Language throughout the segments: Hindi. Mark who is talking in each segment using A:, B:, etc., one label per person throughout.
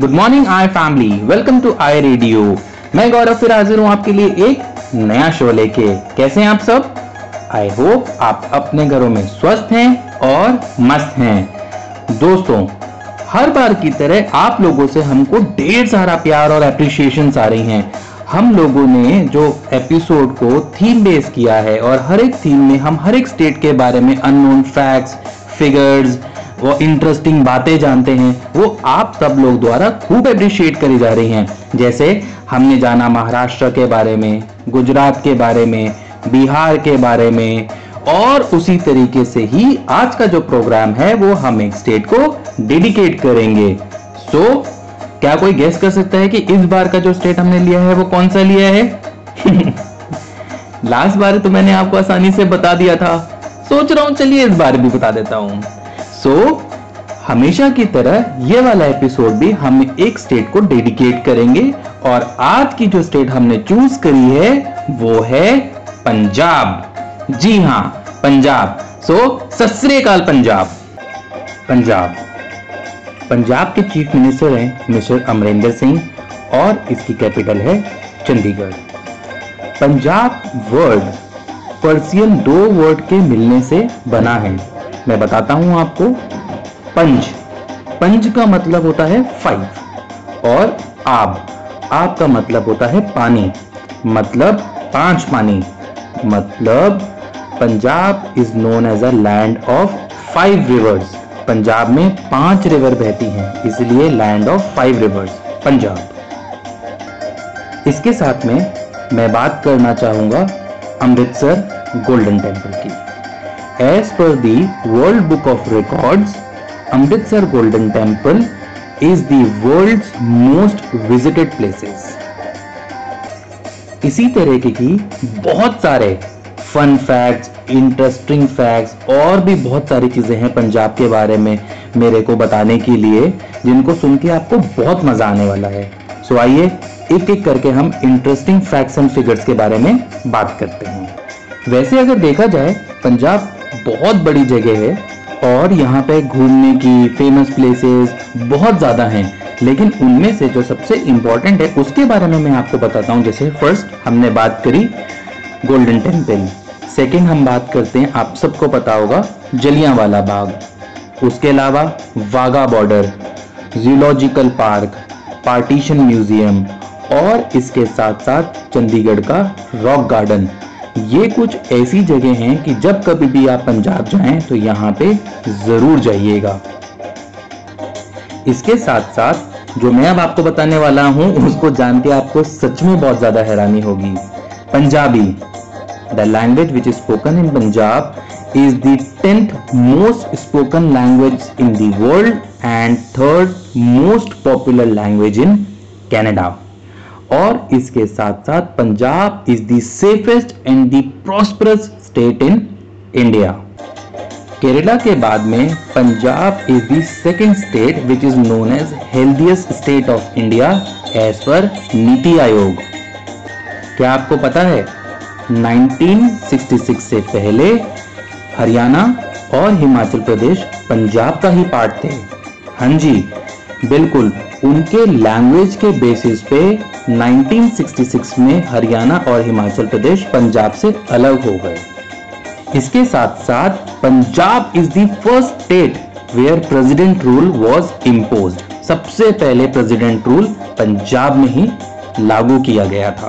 A: Good morning I family welcome to I radio मैं गौरव फिर हाजिर हूँ आपके लिए एक नया शो लेके। कैसे हैं आप सब? आई होप आप अपने घरों में स्वस्थ हैं और मस्त हैं। दोस्तों, हर बार की तरह आप लोगों से हमको ढेर सारा प्यार और अप्रिशिएशन आ रही हैं। हम लोगों ने जो एपिसोड को थीम बेस किया है और हर एक थीम में हम हर एक स्टेट के बारे में अननोन फैक्ट्स फिगर्स वो इंटरेस्टिंग बातें जानते हैं वो आप सब लोग द्वारा खूब अप्रिशिएट करी जा रही हैं। जैसे हमने जाना महाराष्ट्र के बारे में गुजरात के बारे में बिहार के बारे में और उसी तरीके से ही आज का जो प्रोग्राम है वो हम एक स्टेट को डेडिकेट करेंगे। सो so, क्या कोई गेस कर सकता है कि इस बार का जो स्टेट हमने लिया है वो कौन सा लिया है? लास्ट बार तो मैंने आपको आसानी से बता दिया था। सोच रहा हूँ चलिए इस बार भी बता देता हूँ। सो so, हमेशा की तरह ये वाला एपिसोड भी हम एक स्टेट को डेडिकेट करेंगे और आज की जो स्टेट हमने चूज़ करी है वो है पंजाब। जी हाँ पंजाब। So so, सस्रेकाल Punjab. पंजाब। पंजाब के चीफ मिनिस्टर हैं मिस्टर अमरिंदर सिंह और इसकी कैपिटल है चंडीगढ़। पंजाब वर्ड पर्सियन दो वर्ड के मिलने से बना है। मैं बताता हूँ आपको, पंज। पंज का मतलब होता है फाइव और आब। आब का मतलब होता है पानी। मतलब पाँच पानी। मतलब Punjab is known as a land of five rivers Punjab में पाँच रिवर बहती हैं, इसलिए land of five rivers Punjab. इसके साथ में मैं बात करना चाहूँगा अमृतसर गोल्डन टेंपल की। As per the World Book of Records, Amritsar Golden Temple is the world's most visited places. इसी तरीके की बहुत सारे फन फैक्ट्स इंटरेस्टिंग फैक्ट्स और भी बहुत सारी चीज़ें हैं पंजाब के बारे में मेरे को बताने के लिए जिनको सुन के आपको बहुत मज़ा आने वाला है सो so, आइए एक एक करके हम इंटरेस्टिंग फैक्ट्स एंड फिगर्स के बारे में बात करते हैं वैसे अगर देखा जाए पंजाब बहुत बड़ी जगह है और यहाँ पे घूमने की फ़ेमस प्लेसेस बहुत ज़्यादा हैं। लेकिन उनमें से जो सबसे इम्पोर्टेंट है, उसके बारे में मैं आपको बताता हूँ। जैसे फ़र्स्ट हमने बात करी गोल्डन टेंपल सेकेंड हम बात करते हैं, आप सबको पता होगा, जलियांवाला बाग। उसके अलावा Wagah border zoological park partition museum और इसके साथ साथ चंडीगढ़ का रॉक गार्डन ये कुछ ऐसी जगह हैं कि जब कभी भी आप पंजाब जाएँ तो यहाँ पे ज़रूर जाइएगा। इसके साथ साथ जो मैं अब आपको बताने वाला हूँ, उसको जान के आपको सच में बहुत ज़्यादा हैरानी होगी। Punjabi the language which is spoken in Punjab is most spoken language in the world and third most popular language in Canada और इसके साथ साथ Punjab is the safest and the prosperous state in India Kerala के बाद में Punjab is the second state which is known as healthiest state of India as per NITI Aayog. क्या आपको पता है? 1966 से पहले हरियाणा और हिमाचल प्रदेश पंजाब का ही पार्ट थे. हाँ जी, बिल्कुल। उनके लैंग्वेज के बेसिस पे 1966 में हरियाणा और हिमाचल प्रदेश पंजाब से अलग हो गए। इसके साथ साथ Punjab is the first state where president rule was imposed सबसे पहले प्रेसिडेंट रूल पंजाब में ही लागू किया गया था।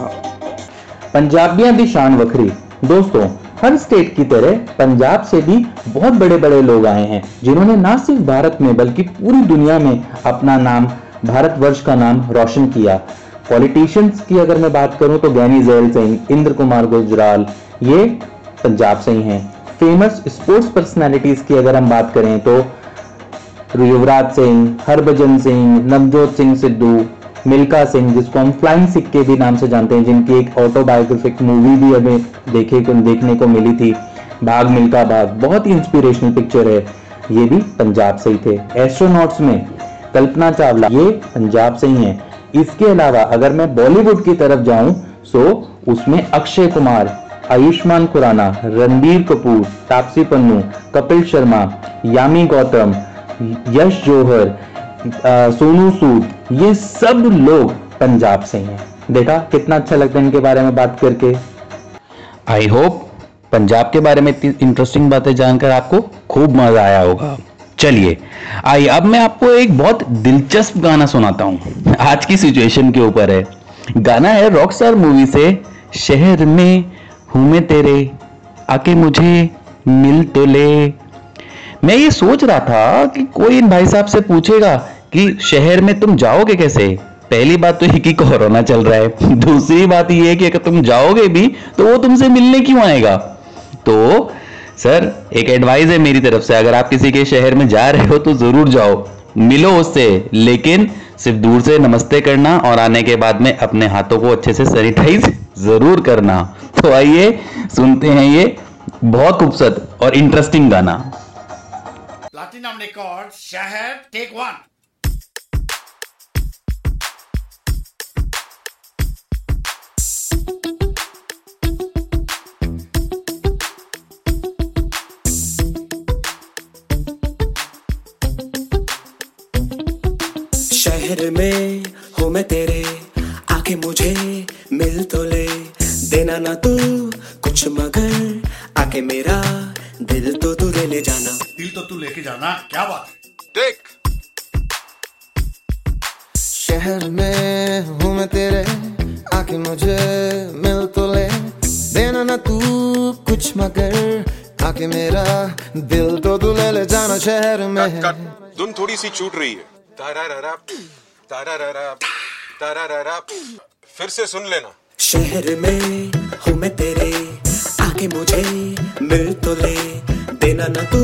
A: पंजाबियाँ भी शान वखरी। दोस्तों, हर स्टेट की तरह पंजाब से भी बहुत बड़े बड़े लोग आए हैं, जिन्होंने ना सिर्फ़ भारत में बल्कि पूरी दुनिया में अपना नाम भारतवर्ष का नाम रोशन किया। पॉलिटिशियंस की अगर मैं बात करूँ तो गैनी जैल सिंह इंद्र कुमार गुजराल, ये पंजाब से ही हैं। फ़ेमस स्पोर्ट्स पर्सनालिटीज की अगर हम बात करें तो युवराज सिंह, हरभजन सिंह, नवजोत सिंह सिद्धू मिल्का सिंह, जिसको हम फ्लाइंग सिख के भी नाम से जानते हैं, जिनकी एक ऑटोबायोग्राफिक मूवी भी हमें देखे, देखने को मिली थी, भाग मिल्का भाग, बहुत ही इंस्पिरेशनल पिक्चर है। ये भी पंजाब से ही थे। एस्ट्रोनॉट्स में कल्पना चावला, ये पंजाब से ही हैं। इसके अलावा अगर मैं बॉलीवुड की तरफ़ जाऊँ सो उसमें अक्षय कुमार, आयुष्मान खुराना, रणबीर कपूर, तापसी पन्नू, कपिल शर्मा, यामी गौतम, यश जोहर सोनू सूद, ये सब लोग पंजाब से हैं। देखा, कितना अच्छा लगता है इनके बारे में बात करके। आई होप पंजाब के बारे में इतनी इंटरेस्टिंग बातें जानकर आपको खूब मज़ा आया होगा। चलिए, आइए, अब मैं आपको एक बहुत दिलचस्प गाना सुनाता हूँ। आज की सिचुएशन के ऊपर है। गाना है रॉक स्टार मूवी से, शहर में हूँ मैं तेरे, आके मुझे मिल तो ले। मैं ये सोच रहा था कि कोई इन भाई साहब से पूछेगा कि शहर में तुम जाओगे कैसे? पहली बात तो ये कि कोरोना चल रहा है। दूसरी बात ये है कि अगर तुम जाओगे भी तो वो तुमसे मिलने क्यों आएगा? तो सर, एक एडवाइस है मेरी तरफ़ से। अगर आप किसी के शहर में जा रहे हो तो ज़रूर जाओ। मिलो उससे, लेकिन सिर्फ़ दूर से नमस्ते करना और आने के बाद में अपने हाथों को अच्छे से सैनिटाइज ज़रूर करना। तो आइए, सुनते हैं ये बहुत खूबसूरत और इंटरेस्टिंग गाना।
B: प्लाटिनम रिकॉर्ड शहर टेक वन
C: शहर में हूँ मैं तेरे आके मुझे मिल तो ले। देना ना तू कुछ मगर आके मेरा दिल तो तू ले ले जाना।
B: दिल तो तू लेके जाना क्या बात
D: देख।
E: शहर में हूँ मैं तेरे आके मुझे मिल तो ले। देना ना तू कुछ मगर आके मेरा दिल तो तू ले ले जाना। शहर में
D: कट कट धुन थोड़ी सी छूट रही है। फिर से सुन लेना।
C: शहर में हूँ मैं तेरे आके मुझे मिल तो ले। देना ना तू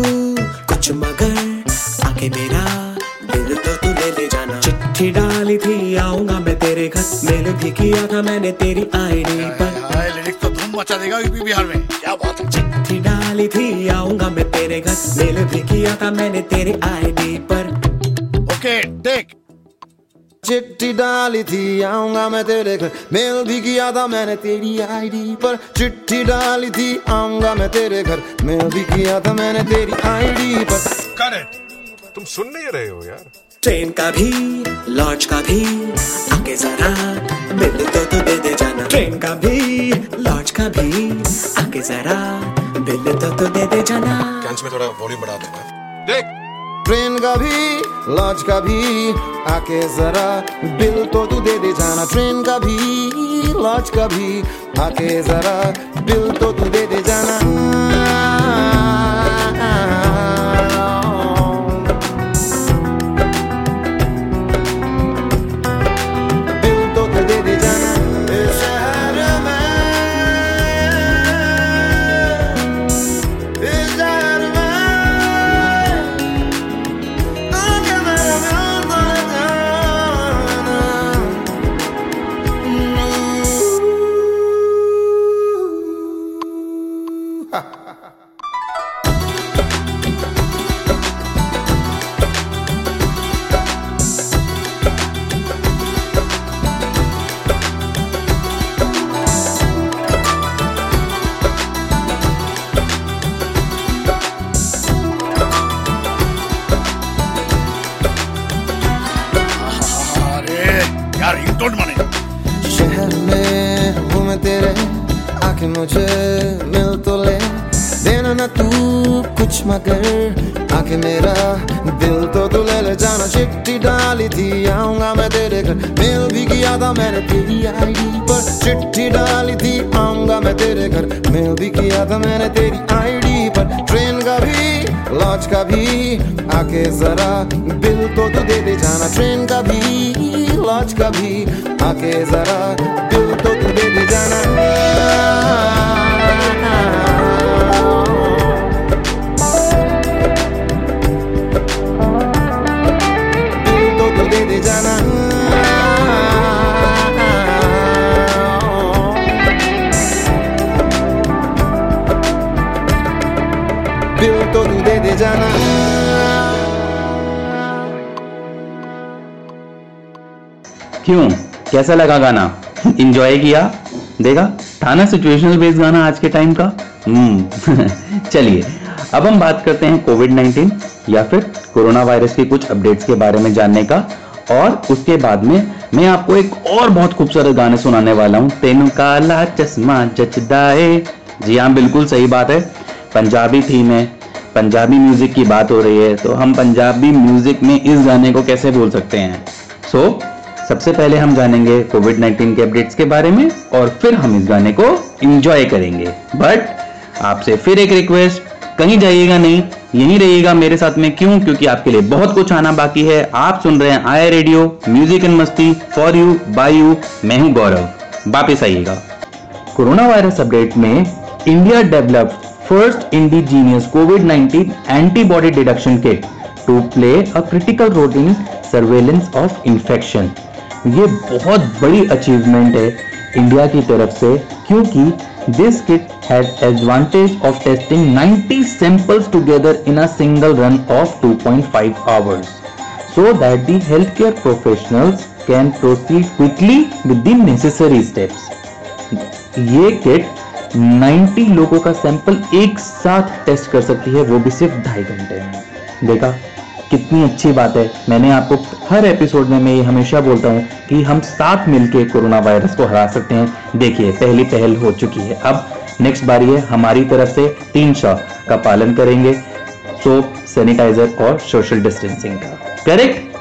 C: कुछ मगर आके मेरा दिल तो तू ले ले जाना। चिट्ठी डाली थी आऊँगा मैं तेरे घर। मेल भी किया था मैंने तेरी आईडी पर।
B: हाय लिरिक्स तो धूम मचा देगा यूपी बिहार में। क्या बात है?
C: चिट्ठी डाली थी आऊँगा मैं तेरे घर। मेल भी किया था मैंने तेरी आईडी पर।
B: ओके टेक
E: चिट्ठी डाली थी आऊँगा मैं तेरे घर। मेल भी किया था मैंने तेरी आईडी पर। चिट्ठी डाली थी आऊँगा मैं तेरे घर। मेल भी किया था मैंने तेरी आईडी पर।
D: करेक्ट तुम सुन नहीं रहे हो यार।
C: ट्रेन का भी लॉन्च का भी आके जरा बिल तो तू दे दे जाना। ट्रेन का भी लॉन्च का भी आके जरा बिल तो तू दे दे जाना।
D: कैंस में थोड़ा वॉल्यूम बढ़ा देना। देख
E: ट्रेन का भी, लॉज का भी, आके जरा बिल तो तू दे दे जाना। ट्रेन का भी, लॉज का भी, आके जरा बिल तो तू दे दे जाना। तेरे मेल भी किया था मैंने तेरी आईडी पर। चिट्ठी डाली थी, आऊँगा मैं तेरे घर। मेल भी किया था मैंने तेरी आईडी पर। ट्रेन का भी, लॉज का भी, आके जरा बिल तो तू दे दे जाना। ट्रेन का भी, लॉज का भी, आके जरा बिल तो तू दे दे जाना। जाना।
A: क्यों? कैसा लगा गाना? इंजॉय किया? देखा? था ना सिचुएशनल बेस्ड गाना आज के टाइम का? हम्म चलिए, अब हम बात करते हैं कोविड 19 या फिर कोरोना वायरस के कुछ अपडेट्स के बारे में जानने का। और उसके बाद में मैं आपको एक और बहुत खूबसूरत गाने सुनाने वाला हूँ। तेनु काला चश्मा जचदाए। जी हाँ बिल्कुल सही बात है। पंजाबी थीम है। पंजाबी म्यूज़िक की बात हो रही है तो हम पंजाबी म्यूज़िक में इस गाने को कैसे बोल सकते हैं? सो so, सबसे पहले हम जानेंगे कोविड 19 के अपडेट्स के बारे में और फिर हम इस गाने को इंजॉय करेंगे। बट आपसे फिर एक रिक्वेस्ट कहीं जाइएगा नहीं यहीं रहिएगा मेरे साथ में क्यों? क्योंकि आपके लिए बहुत कुछ आना बाकी है। आप सुन रहे हैं आई रेडियो म्यूज़िक एंड मस्ती फॉर यू बाय यू मैं हूँ गौरव। वापिस आइएगा। कोरोना वायरस अपडेट में India develop first indigenous covid 19 antibody deduction kit to play a critical role in surveillance of infection ये बहुत बड़ी अचीवमेंट है इंडिया की तरफ़ से, क्योंकि this kit has advantage of testing 90 samples together in a single run of 2.5 hours so that the health care professionals can proceed quickly with the necessary steps ये किट 90 लोगों का सैंपल एक साथ टेस्ट कर सकती है, वो भी सिर्फ़ ढाई घंटे में। देखा, कितनी अच्छी बात है। मैंने आपको हर एपिसोड में, मैं ये हमेशा बोलता हूँ कि हम साथ मिलके कोरोना वायरस को हरा सकते हैं। देखिए, पहली पहल हो चुकी है। अब नेक्स्ट बारी है, हमारी तरफ़ से तीन शॉ का पालन करेंगे। सोप सैनिटाइजर और सोशल डिस्टेंसिंग का। करेक्ट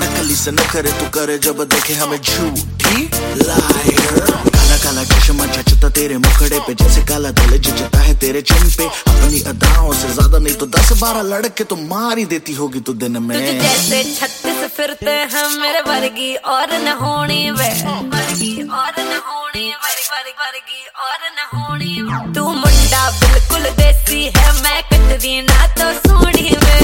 F: नकली से न करे, तू करे जब देखे हमें झूठी लायर। काला काला चश्मा जचता तेरे मुखड़े पे, जैसे काला दिल जचता है तेरे चिन पे। अपनी अदाओं से ज़्यादा नहीं तो दस बारह लड़के तो मार ही देती होगी तू दिन में।
G: तुझे जैसे छत्तीस फिरते हैं मेरे वर्गी, और न होनी वे। और न होनी वर्गी और न होनी तू मुंडा बिल्कुल देसी है, मैं कटरी ना तो सोनी वे।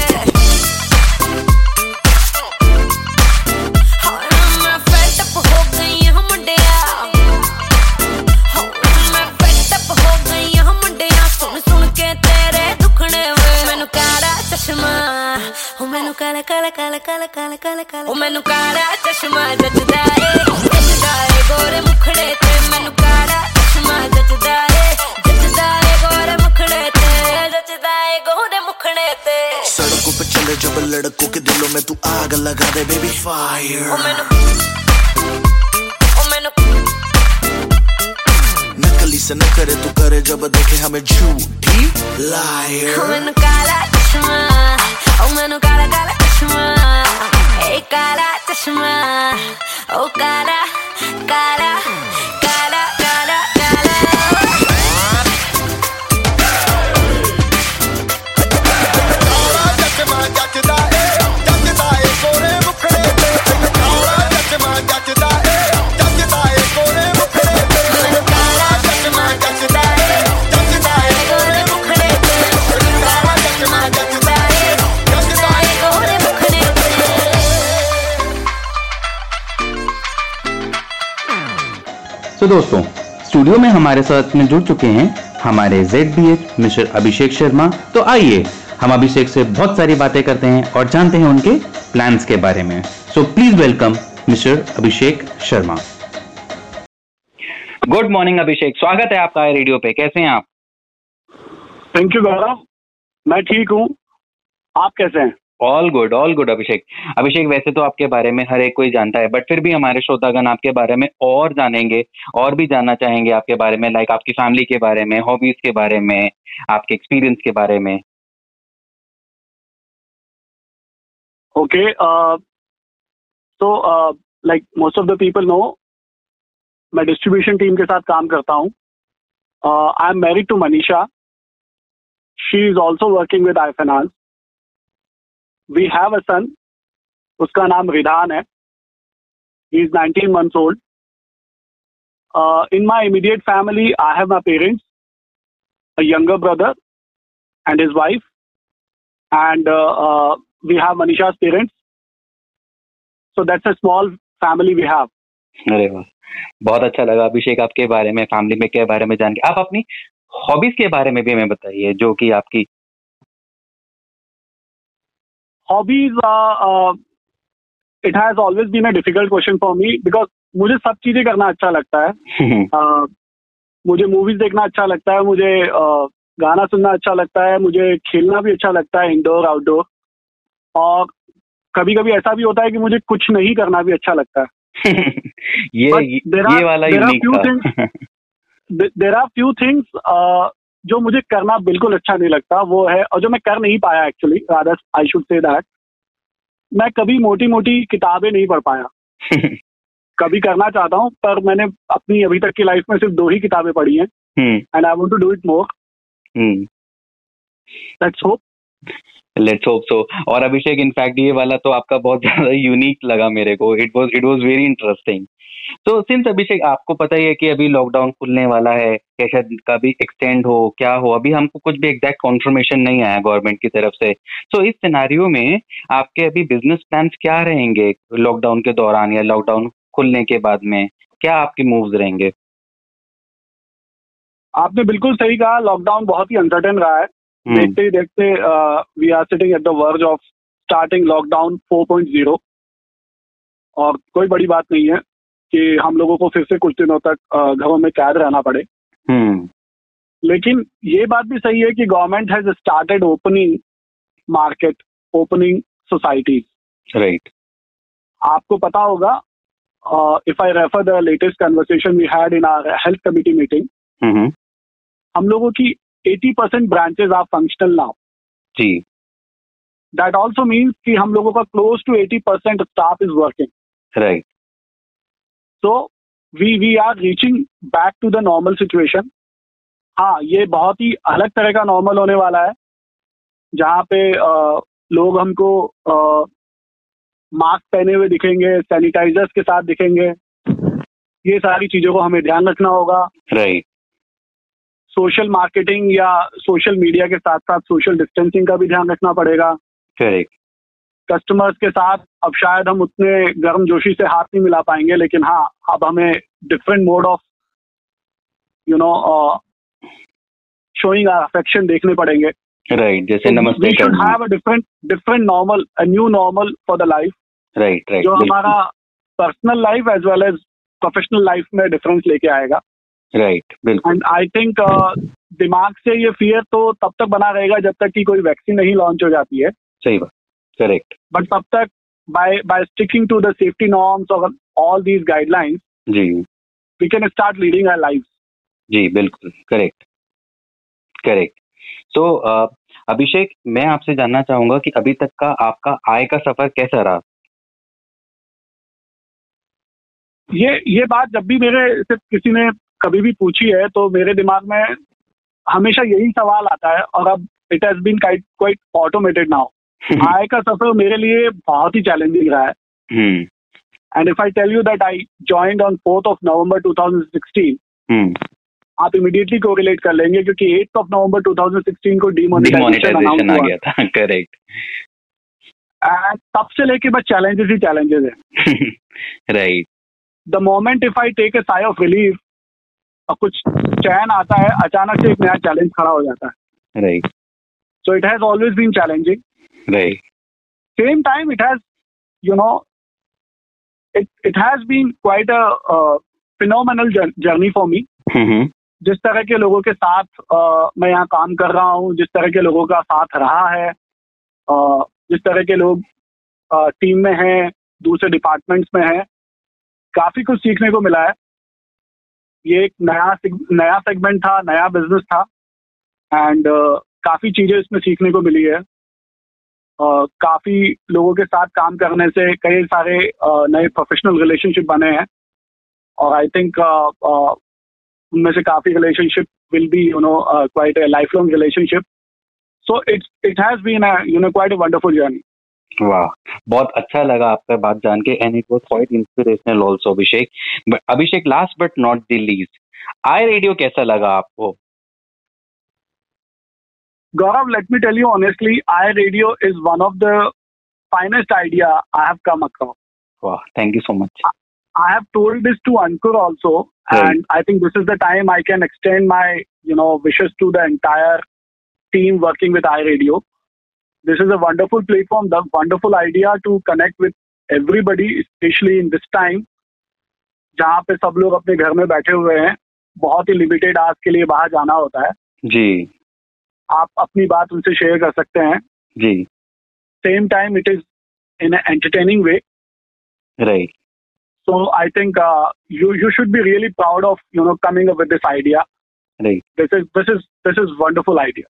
G: ओ मैनू काला काला काला काला काला काला काला ओ मैनू काला चश्मा जचदा ਏ ਜੱਜਦਾ ਏ ਗੋਰੇ ਮੁਖੜੇ ਤੇ ਮੈਨੂੰ ਕਾਲਾ ਚਸ਼ਮਾ ਜਚਦਾ ਏ ਜਚਦਾ ਏ ਗੋਰੇ ਮੁਖੜੇ ਤੇ ਜਚਦਾ ਏ ਗੋਰੇ ਮੁਖੜੇ ਤੇ
F: सड़कों पे चले जब लड़कों के दिलों में तू आग लगा दे बेबी फायर
G: ਓ ਮੈਨੂੰ ਓ ਮੈਨੂੰ
F: नकली से न करे तू करे जब देखे हमें झूठी लायर
G: ਓ ਮੈਨੂੰ ਕਾਲਾ ਚਸ਼ਮਾ ਓ ਮੈਨੂੰ ਕਾਲਾ ਕਾਲਾ
F: chashma Ey chashma Oh kala, kala, kala, kala, kala.
A: सो दोस्तों स्टूडियो में हमारे साथ में जुड़ चुके हैं हमारे Z B H mister Abhishek Sharma. तो आइए हम अभिषेक से बहुत सारी बातें करते हैं और जानते हैं उनके प्लान्स के बारे में। So please welcome mister Abhishek Sharma. Good morning Abhishek. स्वागत है आपका रेडियो पे। कैसे हैं आप?
H: थैंक यू गौरव मैं ठीक हूँ। आप कैसे हैं?
A: All good all good Abhishek Abhishek वैसे तो आपके बारे में हर एक कोई जानता है बट फिर भी हमारे श्रोतागण आपके बारे में और जानेंगे और भी जानना चाहेंगे आपके बारे में लाइक आपकी फैमिली के बारे में हॉबीज के बारे में आपके एक्सपीरियंस के बारे में।
H: Okay Uh, like most of the people know मैं डिस्ट्रीब्यूशन टीम के साथ काम करता हूँ। I am married to Manisha she is also working with I finance we have a son उसका नाम रिधान है. He is nineteen months old in my immediate family I have my parents younger brother and his wife and we have Manisha's parents so that's a small family we have
A: अरे वाह. बहुत अच्छा लगा अभिषेक आपके बारे में फैमिली में के बारे में जान के. आप अपनी हॉबीज के बारे में भी हमें बताइए, जो कि आपकी
H: hobbies uh, it has always been a difficult question for me because मुझे सब चीज़ें करना अच्छा लगता है। uh, मुझे मूवीज़ देखना अच्छा लगता है मुझे uh, गाना सुनना अच्छा लगता है मुझे खेलना भी अच्छा लगता है इंडोर आउटडोर और कभी कभी ऐसा भी होता है कि मुझे कुछ नहीं करना भी अच्छा लगता है।
A: ये
H: But
A: ये
H: are-
A: वाला
H: देर आर फ्यू थिंग्स जो मुझे करना बिल्कुल अच्छा नहीं लगता वो है और जो मैं कर नहीं पाया actually rather I should say that मैं कभी मोटी मोटी किताबें नहीं पढ़ पाया। कभी करना चाहता हूँ पर मैंने अपनी अभी तक की लाइफ में सिर्फ़ दो ही किताबें पढ़ी हैं and I want to do it
A: more
H: let's hope
A: let's hope so और अभिषेक इनफैक्ट ये वाला तो आपका बहुत ज़्यादा यूनिक लगा मेरे को. It was it was very interesting तो सिंस अभिषेक, आपको पता ही है कि अभी लॉकडाउन खुलने वाला है या शायद कभी एक्सटेंड हो, क्या हो? अभी हमको कुछ भी एग्जैक्ट कॉन्फर्मेशन नहीं आया गवर्नमेंट की तरफ़ से. तो इस सिनारियो में आपके अभी बिज़नेस प्लान क्या रहेंगे लॉकडाउन के दौरान या लॉकडाउन खुलने के बाद में? क्या आपके मूव्स रहेंगे?
H: आपने बिल्कुल सही कहा लॉकडाउन बहुत ही अनसर्टेन रहा है। देखते ही देखते we are sitting at the verge of starting lockdown 4.0 और कोई बड़ी बात नहीं है कि हम लोगों को फिर से कुछ दिनों तक घरों में कैद रहना पड़े।
A: हम्म
H: लेकिन ये बात भी सही है कि government has started opening market opening societies
A: right
H: आपको पता होगा if I refer the latest conversation we had in our health committee
A: meeting
H: हम लोगों की 80 percent branches are functional now
A: ji.
H: That also means कि हम लोगों का close to 80 percent staff is working
A: right
H: so we we are reaching back to the normal situation हाँ ये बहुत ही अलग तरह का नॉर्मल होने वाला है जहाँ पे अ, लोग हमको मास्क पहने हुए दिखेंगे सैनिटाइजर्स के साथ दिखेंगे। ये सारी चीज़ों को हमें ध्यान रखना होगा।
A: राइट
H: सोशल मार्केटिंग या सोशल मीडिया के साथ साथ सोशल डिस्टेंसिंग का भी ध्यान रखना पड़ेगा।
A: करेक्ट
H: कस्टमर्स के साथ अब शायद हम उतने गर्म जोशी से हाथ नहीं मिला पाएँगे लेकिन हाँ अब हमें different mode of you know showing affection देखने पड़ेंगे।
A: राइट right, जैसे
H: namaste we
A: should
H: have a different different normal a new normal for the life
A: right right
H: जो हमारा personal life as well as professional life में डिफरेंस लेके आएगा।
A: राइट बिल्कुल।
H: एंड आई थिंक दिमाग से ये फियर तो तब तक बना रहेगा जब तक कि कोई वैक्सीन नहीं लॉन्च हो जाती है।
A: सही बात। करेक्ट
H: बट तब तक by by sticking to the safety norms of all these guidelines
A: ji.
H: we can start leading our lives
A: जी बिल्कुल। करेक्ट करेक्ट तो अभिषेक मैं आपसे जानना चाहूँगा कि अभी तक का आपका आय का सफ़र कैसा रहा?
H: ये ये बात जब भी मेरे सिर्फ़ किसी ने कभी भी पूछी है तो मेरे दिमाग में हमेशा यही सवाल आता है और अब it has been quite automated now आय का सफ़र मेरे लिए बहुत ही चैलेंजिंग रहा है। And if I tell you that I joined on fourth of November 2016
A: hmm.
H: आप इमीडिएटली कोरिलेट कर लेंगे क्योंकि एट ऑफ़ नवंबर 2016 को डिमोनेटाइजेशन
A: आ गया था करेक्ट
H: एंड तब से लेके बस चैलेंजेस ही चैलेंजेस है। Right the moment if I take a sigh of relief कुछ चैन आता है अचानक से एक नया चैलेंज खड़ा हो जाता है। Right so it has
A: always
H: been challenging right has you know it it has been quite a uh, phenomenal jour- journey for me.
A: Hmm
H: जिस तरह के लोगों के साथ uh, मैं यहाँ काम कर रहा हूँ जिस तरह के लोगों का साथ रहा है uh, जिस तरह के लोग टीम में हैं दूसरे डिपार्टमेंट्स में हैं काफ़ी कुछ सीखने को मिला है। ये एक नया नया सेगमेंट था नया बिज़नेस था। एंड uh, काफ़ी चीज़ें इसमें सीखने को मिली है। uh, काफ़ी लोगों के साथ काम करने से कई सारे uh, नए प्रोफेशनल रिलेशनशिप बने हैं। और आई थिंक उनमें से काफ़ी relationship will be you know quite a life long relationship so it's it has been you know quite a wonderful journey
A: वाह बहुत अच्छा लगा आपका बात जान के and it was quite inspirational also Abhishek. Abhishek last but not the least I radio कैसा लगा आपको?
H: Gaurav let me tell you honestly I radio is one of the finest idea I have come
A: वाह thank you so much
H: I have told this to Ankur also and I think this is the time I can extend my you know wishes to the entire team working with I radio this is a wonderful platform, the wonderful idea to connect with everybody, especially in this time, जहाँ पे सब लोग अपने घर में बैठे हुए हैं बहुत ही लिमिटेड आज के लिए बाहर जाना होता है
A: जी
H: आप अपनी बात उनसे शेयर कर सकते हैं
A: जी
H: same time it is in entertaining way
A: right
H: so i think uh, you you should be really proud of you know coming up with this idea
A: right
H: this is this is this is wonderful idea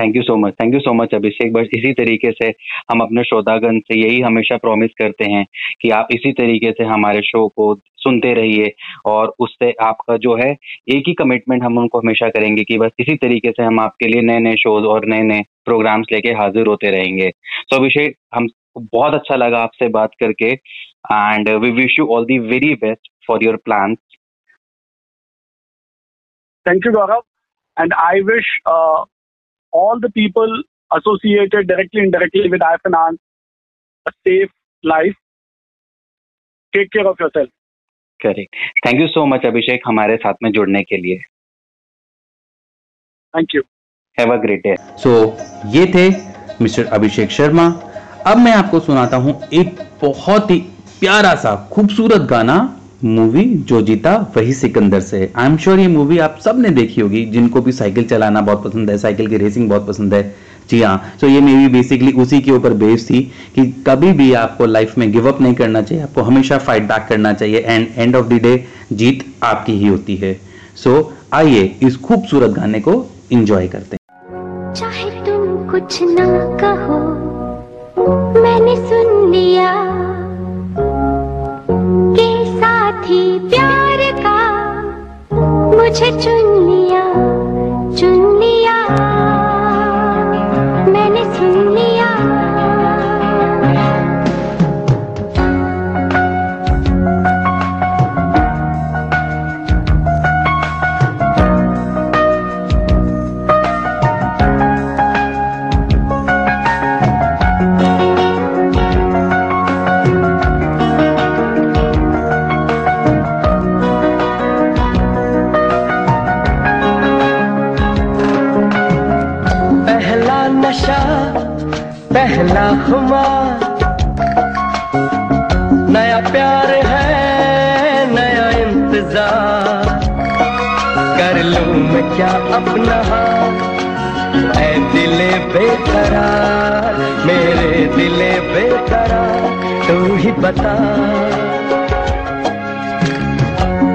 A: thank you so much thank you so much Abhishek बस इसी तरीके से हम अपने श्रोतागण से यही हमेशा प्रॉमिस करते हैं कि आप इसी तरीके से हमारे शो को सुनते रहिए और उससे आपका जो है एक ही कमिटमेंट हम उनको हमेशा करेंगे कि बस इसी तरीके से हम आपके लिए नए नए शोज़ और नए नए प्रोग्राम्स लेके हाजिर होते रहेंगे। सो so, अभिषेक हम बहुत अच्छा लगा आपसे बात करके and we wish you all the very best for your plan
H: thank you Gaurav and I wish all the people associated directly and indirectly with iFinance a safe life. Take care of yourself.
A: Correct thank you so much Abhishek हमारे साथ में जुड़ने के लिए
H: thank you
A: have a great day so ये थे मिस्टर अभिषेक शर्मा अब मैं आपको सुनाता हूँ एक बहुत ही प्यारा सा खूबसूरत गाना मूवी जो जीता वही सिकंदर से। आई एम श्योर ये मूवी आप सबने देखी होगी जिनको भी साइकिल चलाना बहुत पसंद है साइकिल की रेसिंग बहुत पसंद है। जी हाँ सो ये मूवी बेसिकली उसी के ऊपर बेस्ड थी कि कभी भी आपको लाइफ में गिव अप नहीं करना चाहिए आपको हमेशा फाइट बैक करना चाहिए and end of the day जीत आपकी ही होती है। सो so, आइए इस खूबसूरत गाने को इंजॉय करते
I: हैं। चाहे तुम कुछ ना कहो मैंने सुन लिया। साथी प्यार का मुझे चुन लिया।
J: खुमार नया प्यार है, नया इंतज़ार। कर लू मैं क्या अपना ऐ दिले बेकरार, मेरे दिले बेकरार, तू ही बता।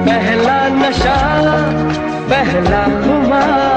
J: पहला नशा, पहला खुमार।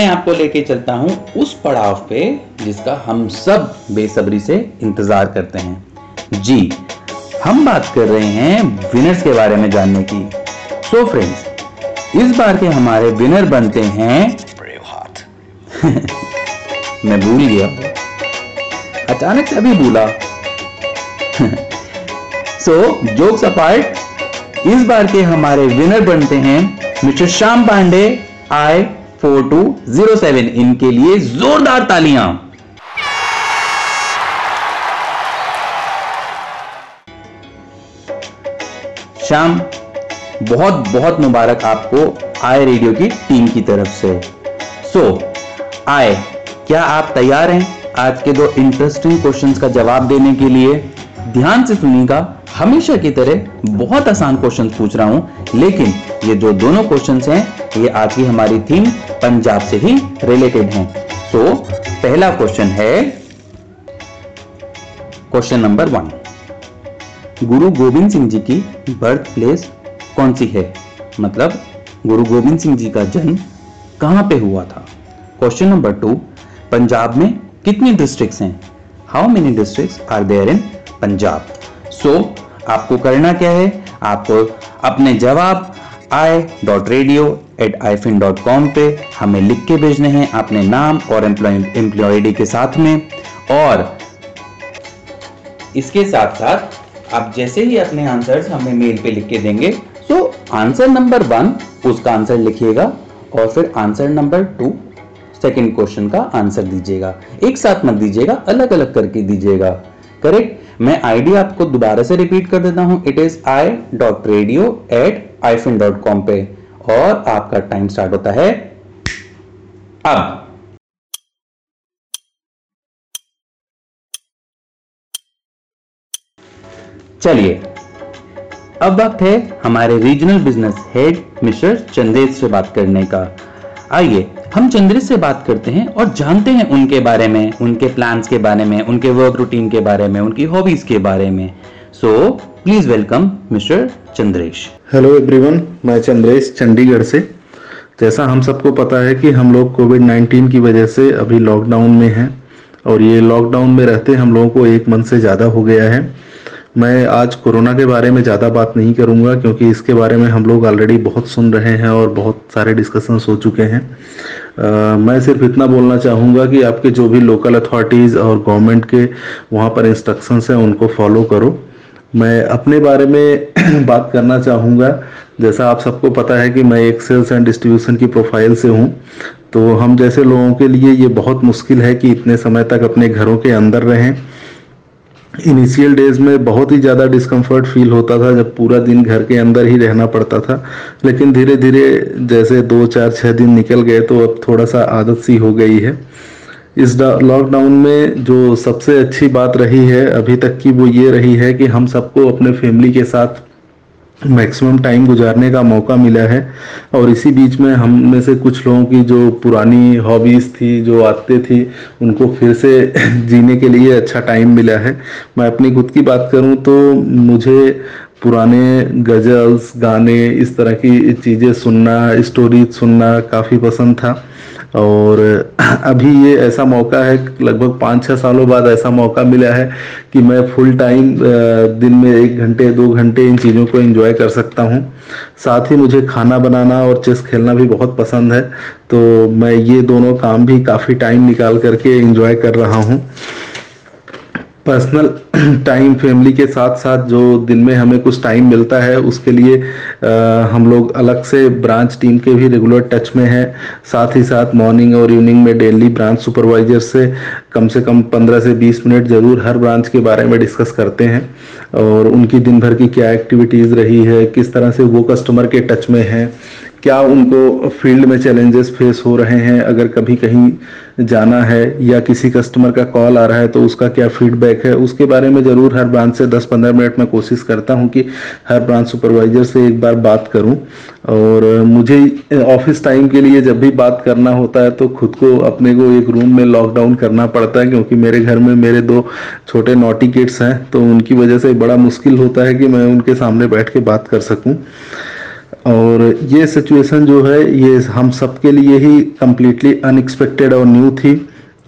J: मैं
A: आपको लेके चलता हूँ उस पड़ाव पे जिसका हम सब बेसब्री से इंतज़ार करते हैं। जी, हम बात कर रहे हैं विनर्स के बारे में जानने की। सो so फ्रेंड्स इस बार के हमारे विनर बनते हैं मैं भूल गया। अचानक से अभी भूला। सो जोक्स अपार्ट इस बार के हमारे विनर बनते हैं mister Shyam Pandey I four two zero seven इनके लिए जोरदार तालियाँ। शाम बहुत बहुत मुबारक आपको आय रेडियो की टीम की तरफ़ से। सो so, आए क्या आप तैयार हैं आज के दो इंटरेस्टिंग क्वेश्चंस का जवाब देने के लिए? ध्यान से सुनिएगा। हमेशा की तरह बहुत आसान क्वेश्चन पूछ रहा हूँ, लेकिन ये जो दोनों क्वेश्चंस हैं, ये आज की हमारी थीम पंजाब से ही रिलेटेड हैं। सो पहला क्वेश्चन है question number one Guru Gobind Singh ji की बर्थ प्लेस कौन सी है? मतलब गुरु गोविंद सिंह जी का जन्म कहाँ पे हुआ था? क्वेश्चन नंबर टू पंजाब में कितनी डिस्ट्रिक्ट्स हैं? How many districts are there in Punjab? So आपको करना क्या है? आपको अपने जवाब I dot radio at ifin dot com पे हमें लिख के भेजने हैं अपने नाम और एम्प्लॉय एम्प्लॉयडी के साथ में। और इसके साथ साथ आप जैसे ही अपने आंसर्स हमें मेल पे लिख के देंगे तो आंसर नंबर वन उसका आंसर लिखिएगा और फिर answer number two second question का आंसर दीजिएगा। एक साथ मत दीजिएगा अलग अलग करके दीजिएगा। करेक्ट मैं आईडी आपको दोबारा से रिपीट कर देता हूँ। It is I dot radio at ifin dot com पे। और आपका टाइम स्टार्ट होता है अब। चलिए। अब वक्त है हमारे regional business head mister Chandresh से बात करने का। आइए, हम चंद्रेश से बात करते हैं और जानते हैं उनके बारे में, उनके प्लान्स के बारे में, उनके वर्क रूटीन के बारे में, उनकी हॉबीज के बारे में। So please welcome mister Chandresh
K: hello everyone मैं चंद्रेश चंडीगढ़ से। जैसा हम सबको पता है कि हम लोग कोविड 19 की वजह से अभी लॉकडाउन में हैं और ये लॉकडाउन में रहते हम लोगों को एक मंथ से ज़्यादा हो गया है। मैं आज कोरोना के बारे में ज़्यादा बात नहीं करूँगा क्योंकि इसके बारे में हम लोग ऑलरेडी बहुत सुन रहे हैं और बहुत सारे डिस्कशंस हो चुके हैं। अ, मैं सिर्फ़ इतना बोलना चाहूँगा कि आपके जो भी लोकल अथॉरिटीज़ और गवर्नमेंट के वहाँ पर इंस्ट्रक्शंस हैं उनको फॉलो करो। मैं अपने बारे में बात करना चाहूँगा। जैसा आप सबको पता है कि मैं एक सेल्स एंड डिस्ट्रीब्यूशन की प्रोफ़ाइल से हूँ तो हम जैसे लोगों के लिए ये बहुत मुश्किल है कि इतने समय तक अपने घरों के अंदर रहें। इनिशियल डेज़ में बहुत ही ज़्यादा डिस्कम्फर्ट फील होता था, जब पूरा दिन घर के अंदर ही रहना पड़ता था। लेकिन धीरे धीरे जैसे दो, चार छः दिन निकल गए तो अब थोड़ा सा आदत सी हो गई है। इस लॉकडाउन में जो सबसे अच्छी बात रही है, अभी तक की वो ये रही है कि हम सबको अपने फैमिली के साथ मैक्सिमम टाइम गुजारने का मौका मिला है और इसी बीच में हम में से कुछ लोगों की जो पुरानी हॉबीज़ थी, जो आदतें थी, उनको फिर से जीने के लिए अच्छा टाइम मिला है। मैं अपनी खुद की बात करूँ तो मुझे पुराने गज़ल्स, गाने, इस तरह की चीज़ें सुनना स्टोरी सुनना काफ़ी पसंद था। और अभी ये ऐसा मौका है, लगभग पाँच छः सालों बाद ऐसा मौका मिला है कि मैं फुल टाइम दिन में एक घंटे, दो घंटे इन चीज़ों को एंजॉय कर सकता हूँ। साथ ही मुझे खाना बनाना और चेस खेलना भी बहुत पसंद है तो मैं ये दोनों काम भी काफ़ी टाइम निकाल करके एंजॉय कर रहा हूँ। पर्सनल टाइम फैमिली के साथ साथ जो दिन में हमें कुछ टाइम मिलता है उसके लिए आ, हम लोग अलग से ब्रांच टीम के भी रेगुलर टच में हैं। साथ ही साथ मॉर्निंग और इवनिंग में डेली ब्रांच सुपरवाइजर से कम से कम 15 से 20 मिनट ज़रूर हर ब्रांच के बारे में डिस्कस करते हैं। और उनकी दिन भर की क्या एक्टिविटीज़ रही है किस तरह से वो कस्टमर के टच में हैं क्या उनको फ़ील्ड में चैलेंजेस फेस हो रहे हैं। अगर कभी कहीं जाना है या किसी कस्टमर का कॉल आ रहा है तो उसका क्या फीडबैक है? उसके बारे में ज़रूर हर ब्रांच से 10-15 मिनट में कोशिश करता हूँ कि हर ब्रांच सुपरवाइजर से एक बार बात करूँ। और मुझे ऑफ़िस टाइम के लिए जब भी बात करना होता है तो खुद को अपने को एक रूम में लॉकडाउन करना पड़ता है, क्योंकि मेरे घर में मेरे दो छोटे नोटी किड्स हैं तो उनकी वजह से बड़ा मुश्किल होता है कि मैं उनके सामने बैठ के बात कर सकूँ। और ये सिचुएशन जो है, ये हम सबके लिए ही कम्प्लीटली अनएक्सपेक्टेड और न्यू थी।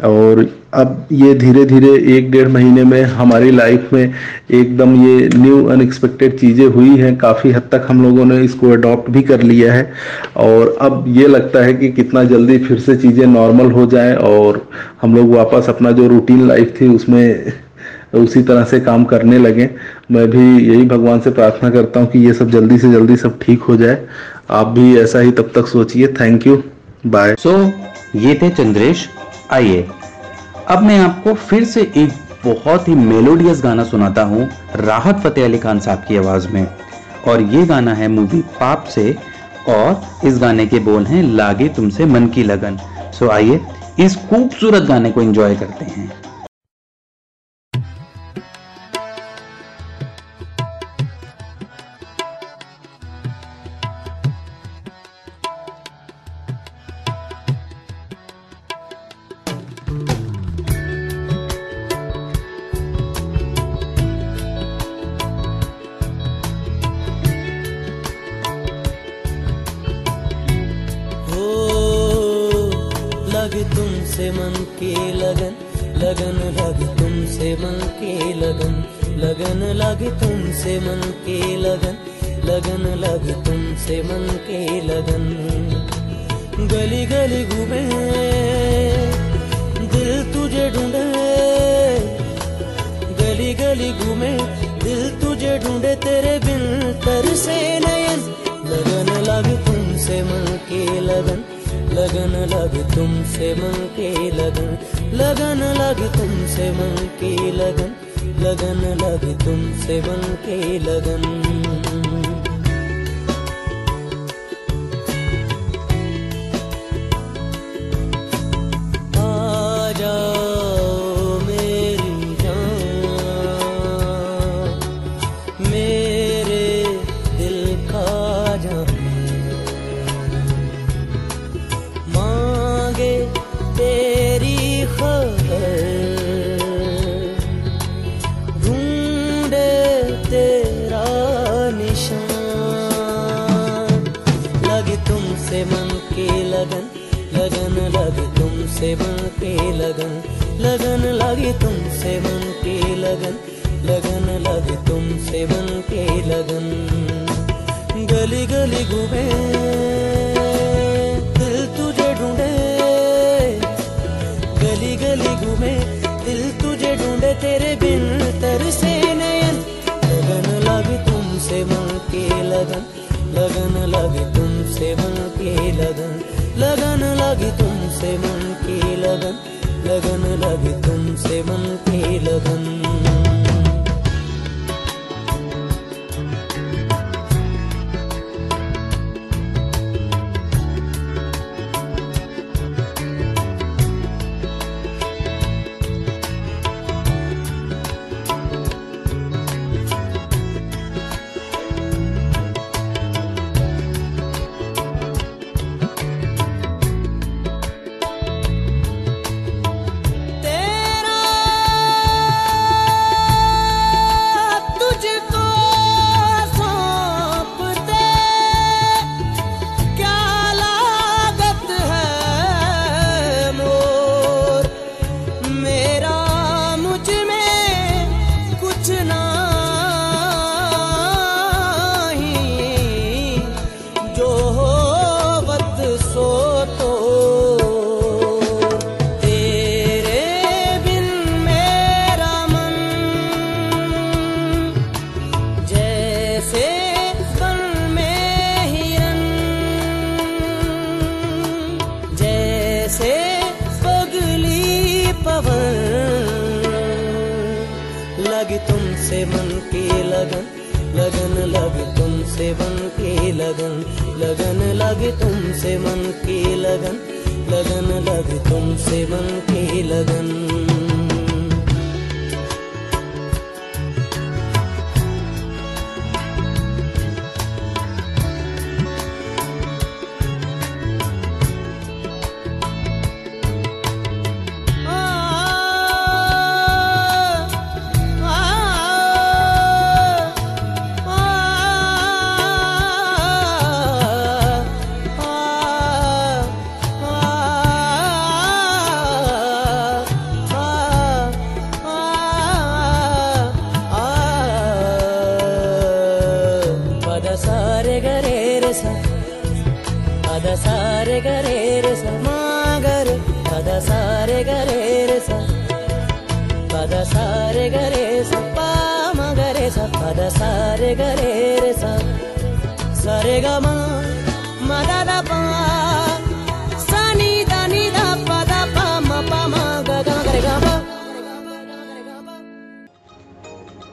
K: और अब ये धीरे धीरे एक डेढ़ महीने में हमारी लाइफ में एकदम ये न्यू अनएक्सपेक्टेड चीज़ें हुई हैं। काफ़ी हद तक हम लोगों ने इसको अडॉप्ट भी कर लिया है। और अब ये लगता है कि कितना जल्दी फिर से चीज़ें नॉर्मल हो जाएँ और हम लोग वापस अपना जो रूटीन लाइफ थी, उसमें उसी तरह से काम करने लगे। मैं भी यही भगवान से प्रार्थना करता हूँ कि ये सब जल्दी से जल्दी सब ठीक हो जाए। आप भी ऐसा ही तब तक सोचिए। Thank you bye
A: so so, ये थे चंद्रेश। आइए। अब मैं आपको फिर से एक बहुत ही मेलोडियस गाना सुनाता हूँ राहत फतेह अली खान साहब की आवाज़ में। और ये गाना है मूवी पाप से और इस गाने के बोल हैं लागे तुमसे मन की लगन। सो आइए इस खूबसूरत गाने को एंजॉय करते हो।
C: लगन लग तुमसे मन के लगन लगन लग तुमसे मन के लगन लगन लग तुमसे मन के लगन। तुमसे बन के लगन लगन लगे तुमसे बन के लगन लगन लगे तुमसे बन के लगन। गली गली घूमे सेवन के लगन् लगन लविधं सेवन के लघन्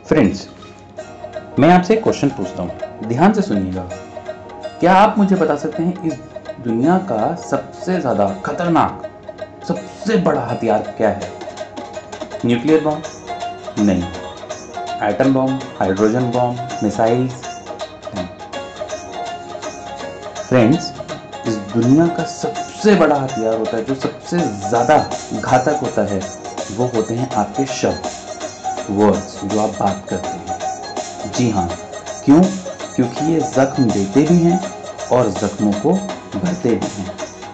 A: फ्रेंड्स मैं आपसे एक क्वेश्चन पूछता हूँ। ध्यान से सुनिएगा। क्या आप मुझे बता सकते हैं इस दुनिया का सबसे ज़्यादा खतरनाक, सबसे बड़ा हथियार क्या है? न्यूक्लियर बॉम्ब नहीं। Atom bomb hydrogen bomb missiles friends इस दुनिया का सबसे बड़ा हथियार होता है, जो सबसे ज़्यादा घातक होता है, वो होते हैं आपके शब्द वर्ड्स जो आप बात करते हैं। जी हाँ। क्यों? क्योंकि ये जख्म देते भी हैं और जख्मों को भरते भी हैं।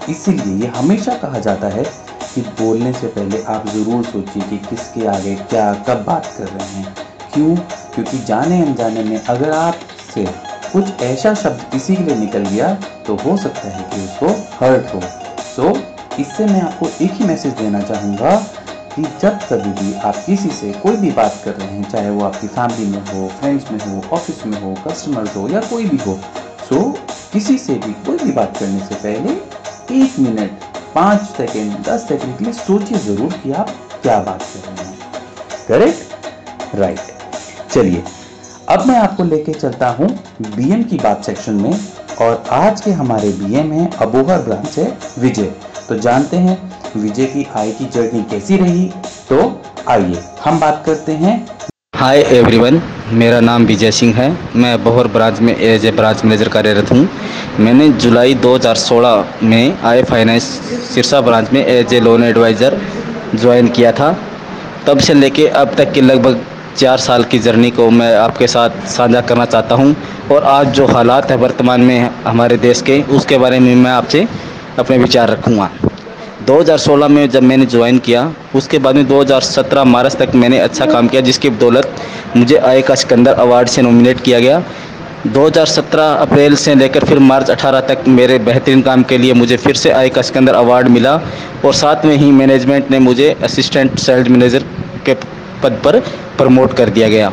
A: इसीलिए ये हमेशा कहा जाता है कि बोलने से पहले आप ज़रूर सोचिए कि किसके आगे क्या, कब बात कर रहे हैं। क्यों? क्योंकि जाने अनजाने में अगर आप आपसे कुछ ऐसा शब्द किसी के लिए निकल गया तो हो सकता है कि उसको हर्ट हो। सो so, इससे मैं आपको एक ही मैसेज देना चाहूँगा कि जब कभी भी आप किसी से कोई भी बात कर रहे हैं चाहे वो आपकी फैमिली में हो फ्रेंड्स में हो ऑफ़िस में हो कस्टमर्स हो या कोई भी हो सो so, किसी से भी कोई भी बात करने से पहले एक मिनट पाँच सेकेंड दस सेकेंड के लिए सोचिए ज़रूर कि आप क्या बात कर रहे हैं। करेक्ट राइट चलिए। अब मैं आपको लेके चलता हूँ बीएम की बात सेक्शन में और आज के हमारे बीएम हैं अबोहर ब्रांच है विजय। तो जानते हैं विजय की आय की जर्नी कैसी रही? तो आइए हम बात करते हैं।
L: हाय एवरीवन मेरा नाम विजय सिंह है। मैं अबोहर ब्रांच में एज ए ब्रांच मैनेजर कार्यरत हूँ। मैंने जुलाई 2016 में आई फाइनेंस सिरसा ब्रांच में as a loan advisor join किया था। तब से लेके अब तक के लगभग चार साल की जर्नी को मैं आपके साथ साझा करना चाहता हूँ और आज जो हालात है वर्तमान में हमारे देश के, उसके बारे में मैं आपसे अपने विचार रखूँगा। 2016 में जब मैंने ज्वाइन किया, उसके बाद में 2017 मार्च तक मैंने अच्छा काम किया, जिसकी बदौलत मुझे आय का सिकंदर अवार्ड से नॉमिनेट किया गया। 2017 अप्रैल से लेकर फिर मार्च 18 तक मेरे बेहतरीन काम के लिए मुझे फिर से आय का सिकंदर अवार्ड मिला और साथ में ही मैनेजमेंट ने मुझे असिस्टेंट सेल्स मैनेजर के पद पर प्रमोट कर दिया गया।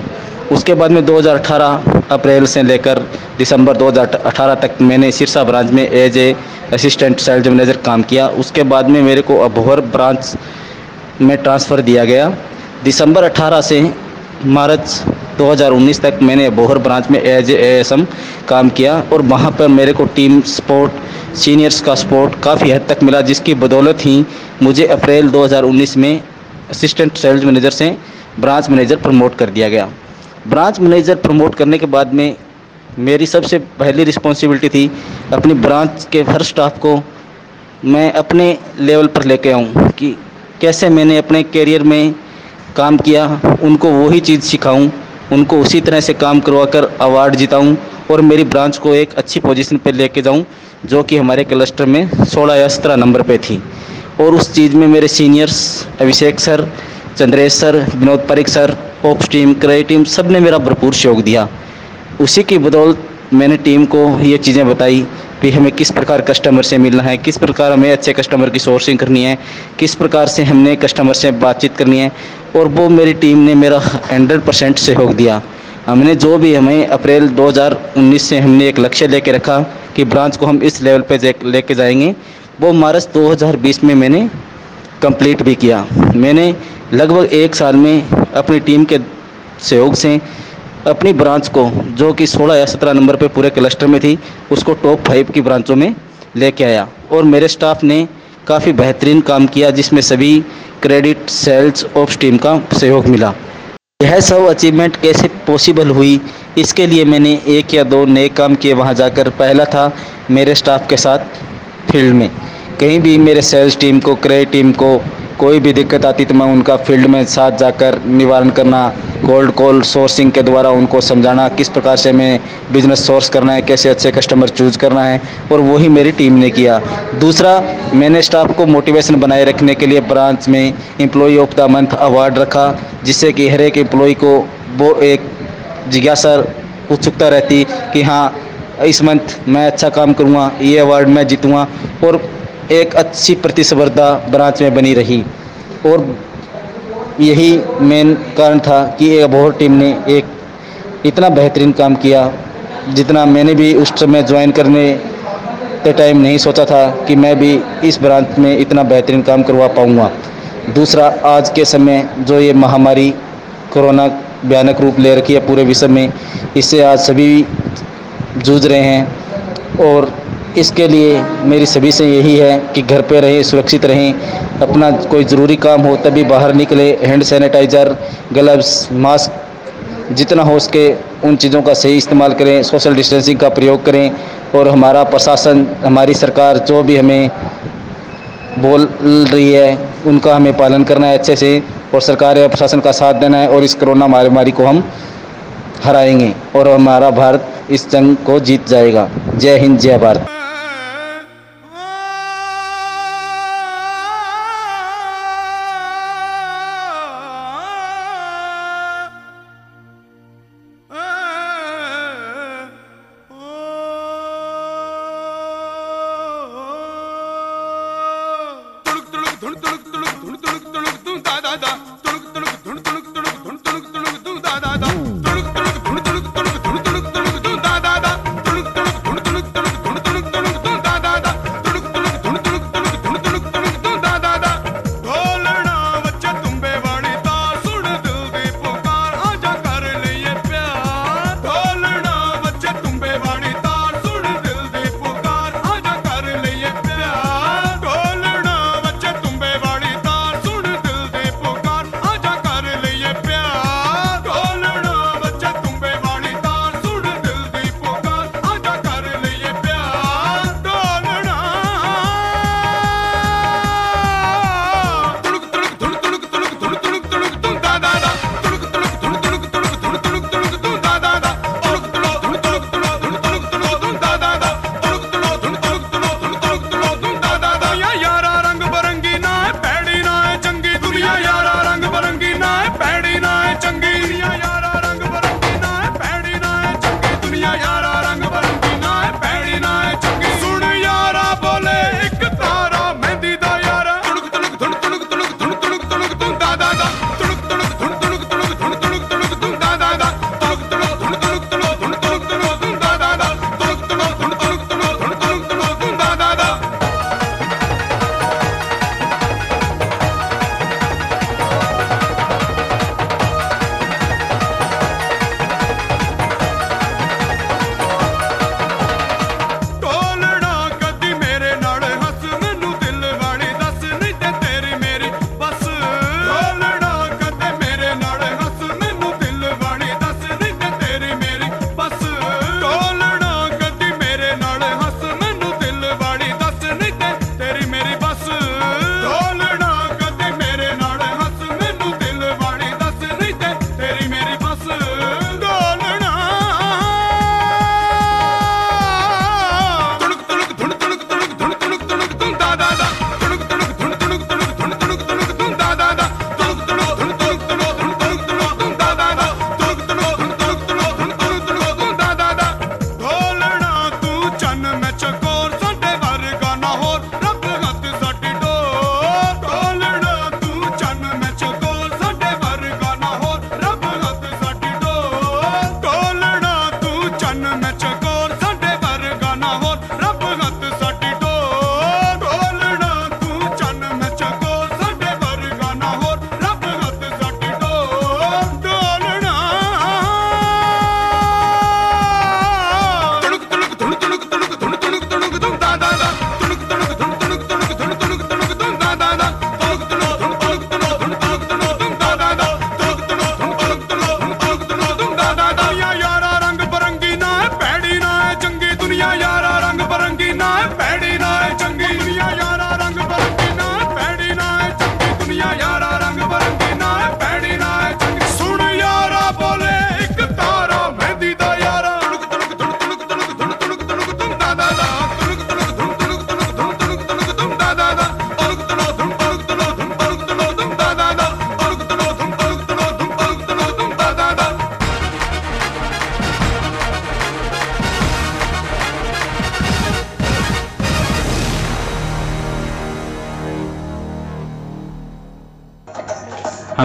L: उसके बाद में 2018 अप्रैल से लेकर दिसंबर 2018 तक मैंने सिरसा ब्रांच में as a assistant sales manager काम किया। उसके बाद में मेरे को अबोहर ब्रांच में ट्रांसफ़र दिया गया। दिसंबर 18 से मार्च 2019 तक मैंने अबोहर ब्रांच में एज ए काम किया और वहाँ पर मेरे को टीम स्पोर्ट, सीनियर्स का सपोर्ट काफ़ी हद तक मिला, जिसकी बदौलत ही मुझे अप्रैल 2019 में असिस्टेंट सेल्स मैनेजर से ब्रांच मैनेजर प्रमोट कर दिया गया। ब्रांच मैनेजर प्रमोट करने के बाद में मेरी सबसे पहली रिस्पॉन्सिबिलिटी थी अपनी ब्रांच के हर स्टाफ को मैं अपने लेवल पर लेके आऊँ कि कैसे मैंने अपने करियर में काम किया, उनको वही चीज़ सिखाऊं, उनको उसी तरह से काम करवा कर अवार्ड जिताऊं और मेरी ब्रांच को एक अच्छी पोजीशन पे लेके जाऊँ, जो कि हमारे क्लस्टर में 16 या 17 नंबर पे थी। और उस चीज़ में मेरे seniors, Abhishek sir Chandresh sir, Vinod Parik sir ops team क्रय टीम सबने मेरा भरपूर सहयोग दिया। उसी की बदौलत मैंने टीम को ये चीज़ें बताई कि हमें किस प्रकार कस्टमर से मिलना है, किस प्रकार हमें अच्छे कस्टमर की सोर्सिंग करनी है, किस प्रकार से हमने कस्टमर से बातचीत करनी है, और वो मेरी टीम ने मेरा हंड्रेड परसेंट सहयोग दिया। हमने जो भी हमें अप्रैल 2019 से हमने एक लक्ष्य लेके रखा कि ब्रांच को हम इस लेवल पे लेके जाएँगे, वो मार्च 2020 में मैंने कंप्लीट भी किया। मैंने लगभग एक साल में अपनी टीम के सहयोग से अपनी ब्रांच को, जो कि 16 या 17 नंबर पे पूरे क्लस्टर में थी, उसको टॉप फाइव की ब्रांचों में लेके आया। और मेरे स्टाफ ने काफ़ी बेहतरीन काम किया, जिसमें सभी क्रेडिट, सेल्स ऑफ़ टीम का सहयोग मिला। यह सब अचीवमेंट कैसे पॉसिबल हुई, इसके लिए मैंने एक या दो नए काम किए। वहाँ जाकर पहला था मेरे स्टाफ के साथ फ़ील्ड में। कहीं भी मेरे सेल्स टीम को क्रय टीम को कोई भी दिक्कत आती तो मैं उनका फ़ील्ड में साथ जाकर निवारण करना कोल्ड कॉल सोर्सिंग के द्वारा उनको समझाना, किस प्रकार से हमें बिज़नेस सोर्स करना है, कैसे अच्छे कस्टमर चूज़ करना है, और वही मेरी टीम ने किया। दूसरा, मैंने स्टाफ को मोटिवेशन बनाए रखने के लिए ब्रांच में employee of the month award रखा, जिससे कि हर एक एम्प्लॉय को वो एक जिज्ञासा उत्सुकता रहती कि हाँ इस मंथ मैं अच्छा काम करूँगा, ये अवार्ड मैं जीतूँगा, और एक अच्छी प्रतिस्पर्धा ब्रांच में बनी रही और यही मेन कारण था कि एक अबोहर टीम ने एक इतना बेहतरीन काम किया, जितना मैंने भी उस समय ज्वाइन करने के टाइम नहीं सोचा था कि मैं भी इस ब्रांच में इतना बेहतरीन काम करवा पाऊँगा। दूसरा, आज के समय जो ये महामारी कोरोना भयानक रूप ले रखी है पूरे विश्व में, इससे आज सभी जूझ रहे हैं और इसके लिए मेरी सभी से यही है कि घर पे रहें, सुरक्षित रहें, अपना कोई ज़रूरी काम हो तभी बाहर निकले हैंड सैनिटाइज़र ग्लव्स मास्क जितना हो सके उन चीज़ों का सही इस्तेमाल करें सोशल डिस्टेंसिंग का प्रयोग करें और हमारा प्रशासन, हमारी सरकार जो भी हमें बोल रही है, उनका हमें पालन करना है अच्छे से और सरकार या प्रशासन का साथ देना है और इस कोरोना महामारी को हम हराएँगे और हमारा भारत इस जंग को जीत जाएगा। जय हिंद, जय भारत।
A: Dada,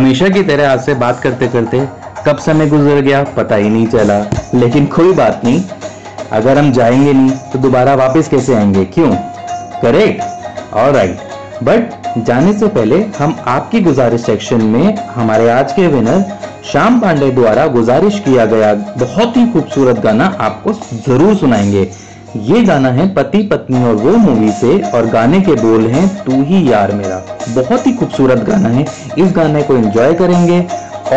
A: हमेशा की तरह आज से बात करते करते कब समय गुजर गया पता ही नहीं चला। लेकिन कोई बात नहीं, अगर हम जाएँगे नहीं तो दोबारा वापस कैसे आएँगे? क्यों? करेक्ट और राइट बट जाने से पहले हम आपकी गुजारिश सेक्शन में हमारे आज के विनर श्याम पांडे द्वारा गुजारिश किया गया बहुत ही खूबसूरत गाना आपको ज़रूर सुनाएँगे। ये गाना है पति पत्नी और वो मूवी से और गाने के बोल हैं, तू ही यार मेरा। बहुत ही खूबसूरत गाना है। इस गाने को एंजॉय करेंगे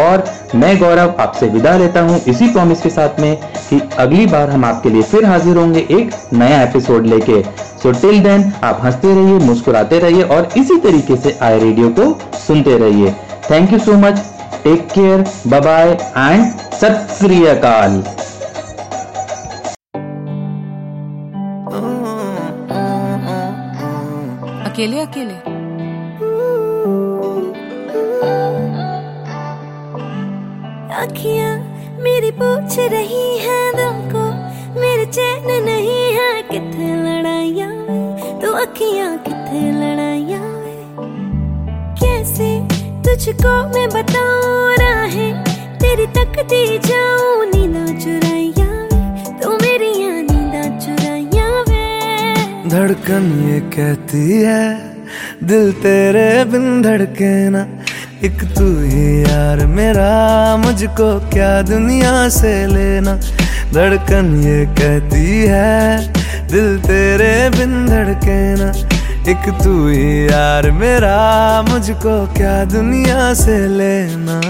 A: और मैं गौरव आपसे विदा लेता हूँ इसी प्रॉमिस के साथ में कि अगली बार हम आपके लिए फिर हाजिर होंगे एक नया एपिसोड लेके। सो टिल देन आप हँसते रहिए, मुस्कुराते रहिए और इसी तरीके से आए रेडियो को सुनते रहिए। Thank you so much take care bye and सत श्री अकाल
M: अकेले अकेले।
G: अखियाँ मेरी पूछ रही हैं दिल को मेरे चैन नहीं है किथे लड़ाइया तो अखियाँ किथे लड़ाइया कैसे तुझको मैं बताऊँ राहें तेरी तकती जाऊँ
N: धड़कन ये कहती है, दिल तेरे बिन धड़के ना। एक तू ही यार मेरा, मुझको क्या दुनिया से लेना। धड़कन ये कहती है, दिल तेरे बिन धड़के ना। एक तू ही यार मेरा, मुझको क्या दुनिया से लेना।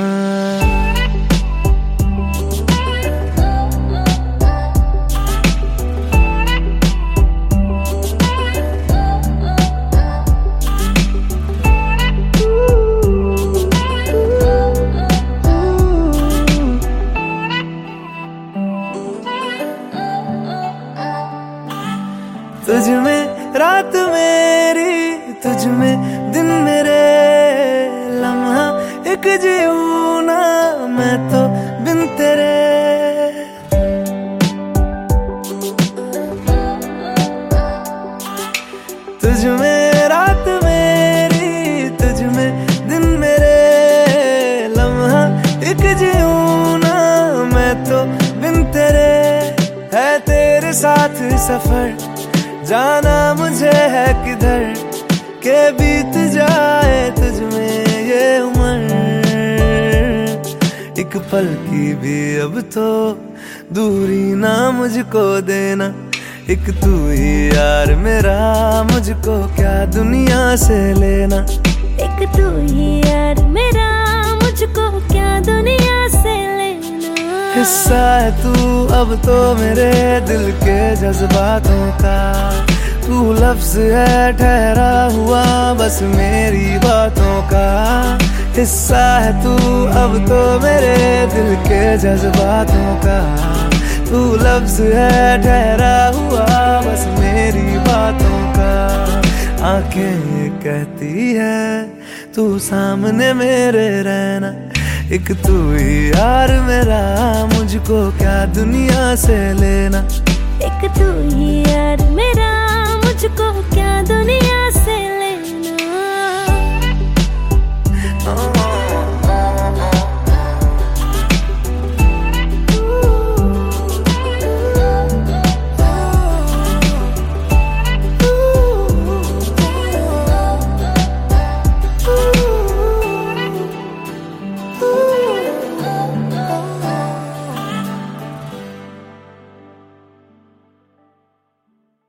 N: जीऊं ना मैं तो बिन तेरे है तेरे साथ सफ़र। जाना मुझे है किधर, के बीत जाए तुझ में ये उम्र। एक पल की भी अब तो दूरी ना मुझको देना। एक तू ही यार मेरा, मुझको क्या दुनिया से लेना।
G: एक तू ही यार मेरा, मुझको क्या दुनिया से लेना।
N: हिस्सा है तू, अब तो मेरे दिल के जज्बातों का। तू लफ्ज है, ठहरा हुआ, बस मेरी बातों का। हिस्सा है तू, अब तो मेरे दिल के जज्बातों का। तू लफ्ज है, ठहरा हुआ, बस मेरी बातों का। आँखें कहती है, तू सामने मेरे रहना। एक तू यार मेरा मुझको क्या दुनिया से लेना
G: एक तू ही यार मेरा मुझको क्या दुनिया से लेना oh.